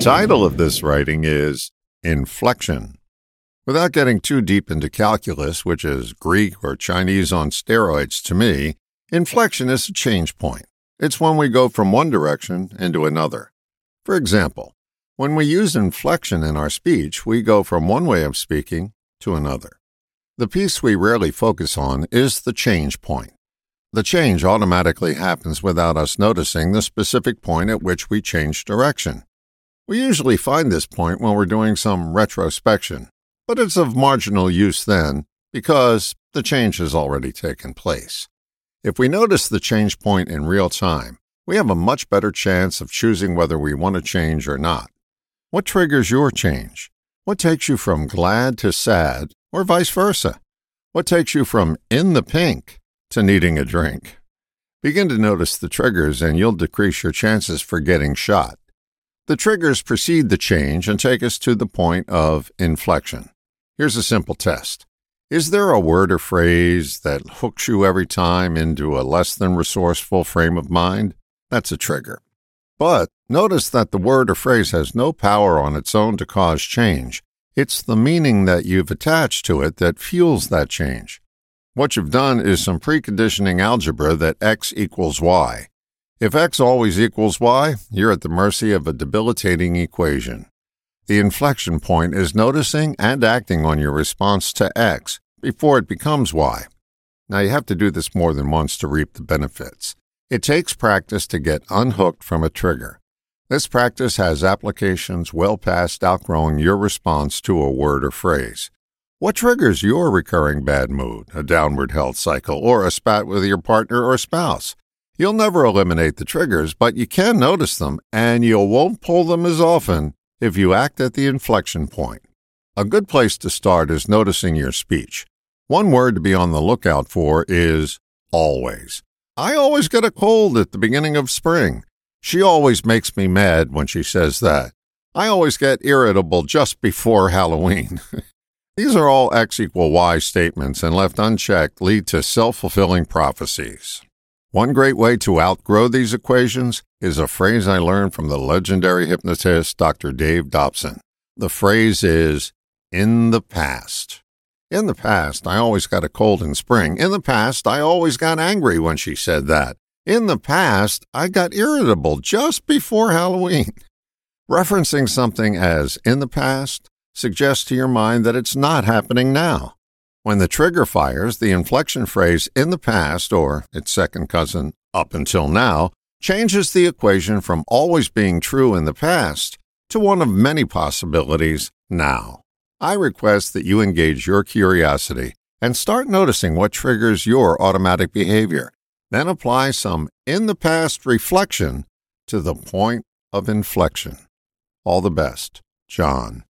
title of this writing is Inflection. Without getting too deep into calculus, which is Greek or Chinese on steroids to me, inflection is a change point. It's when we go from one direction into another. For example, when we use inflection in our speech, we go from one way of speaking to another. The piece we rarely focus on is the change point. The change automatically happens without us noticing the specific point at which we change direction. We usually find this point when we're doing some retrospection, but it's of marginal use then because the change has already taken place. If we notice the change point in real time, we have a much better chance of choosing whether we want to change or not. What triggers your change? What takes you from glad to sad, or vice versa? What takes you from in the pink to needing a drink? Begin to notice the triggers and you'll decrease your chances for getting shot. The triggers precede the change and take us to the point of inflection. Here's a simple test. Is there a word or phrase that hooks you every time into a less than resourceful frame of mind? That's a trigger. But notice that the word or phrase has no power on its own to cause change. It's the meaning that you've attached to it that fuels that change. What you've done is some preconditioning algebra that x equals y. If x always equals y, you're at the mercy of a debilitating equation. The inflection point is noticing and acting on your response to x before it becomes y. Now, you have to do this more than once to reap the benefits. It takes practice to get unhooked from a trigger. This practice has applications well past outgrowing your response to a word or phrase. What triggers your recurring bad mood, a downward health cycle, or a spat with your partner or spouse? You'll never eliminate the triggers, but you can notice them, and you won't pull them as often if you act at the inflection point. A good place to start is noticing your speech. One word to be on the lookout for is always. I always get a cold at the beginning of spring. She always makes me mad when she says that. I always get irritable just before Halloween. These are all X equal Y statements and left unchecked lead to self fulfilling prophecies. One great way to outgrow these equations is a phrase I learned from the legendary hypnotist Dr. Dave Dobson. The phrase is, in the past. In the past, I always got a cold in spring. In the past, I always got angry when she said that. In the past, I got irritable just before Halloween. Referencing something as in the past suggests to your mind that it's not happening now. When the trigger fires, the inflection phrase in the past, or its second cousin up until now, changes the equation from always being true in the past to one of many possibilities now. I request that you engage your curiosity and start noticing what triggers your automatic behavior. Then apply some in the past reflection to the point of inflection. All the best, John.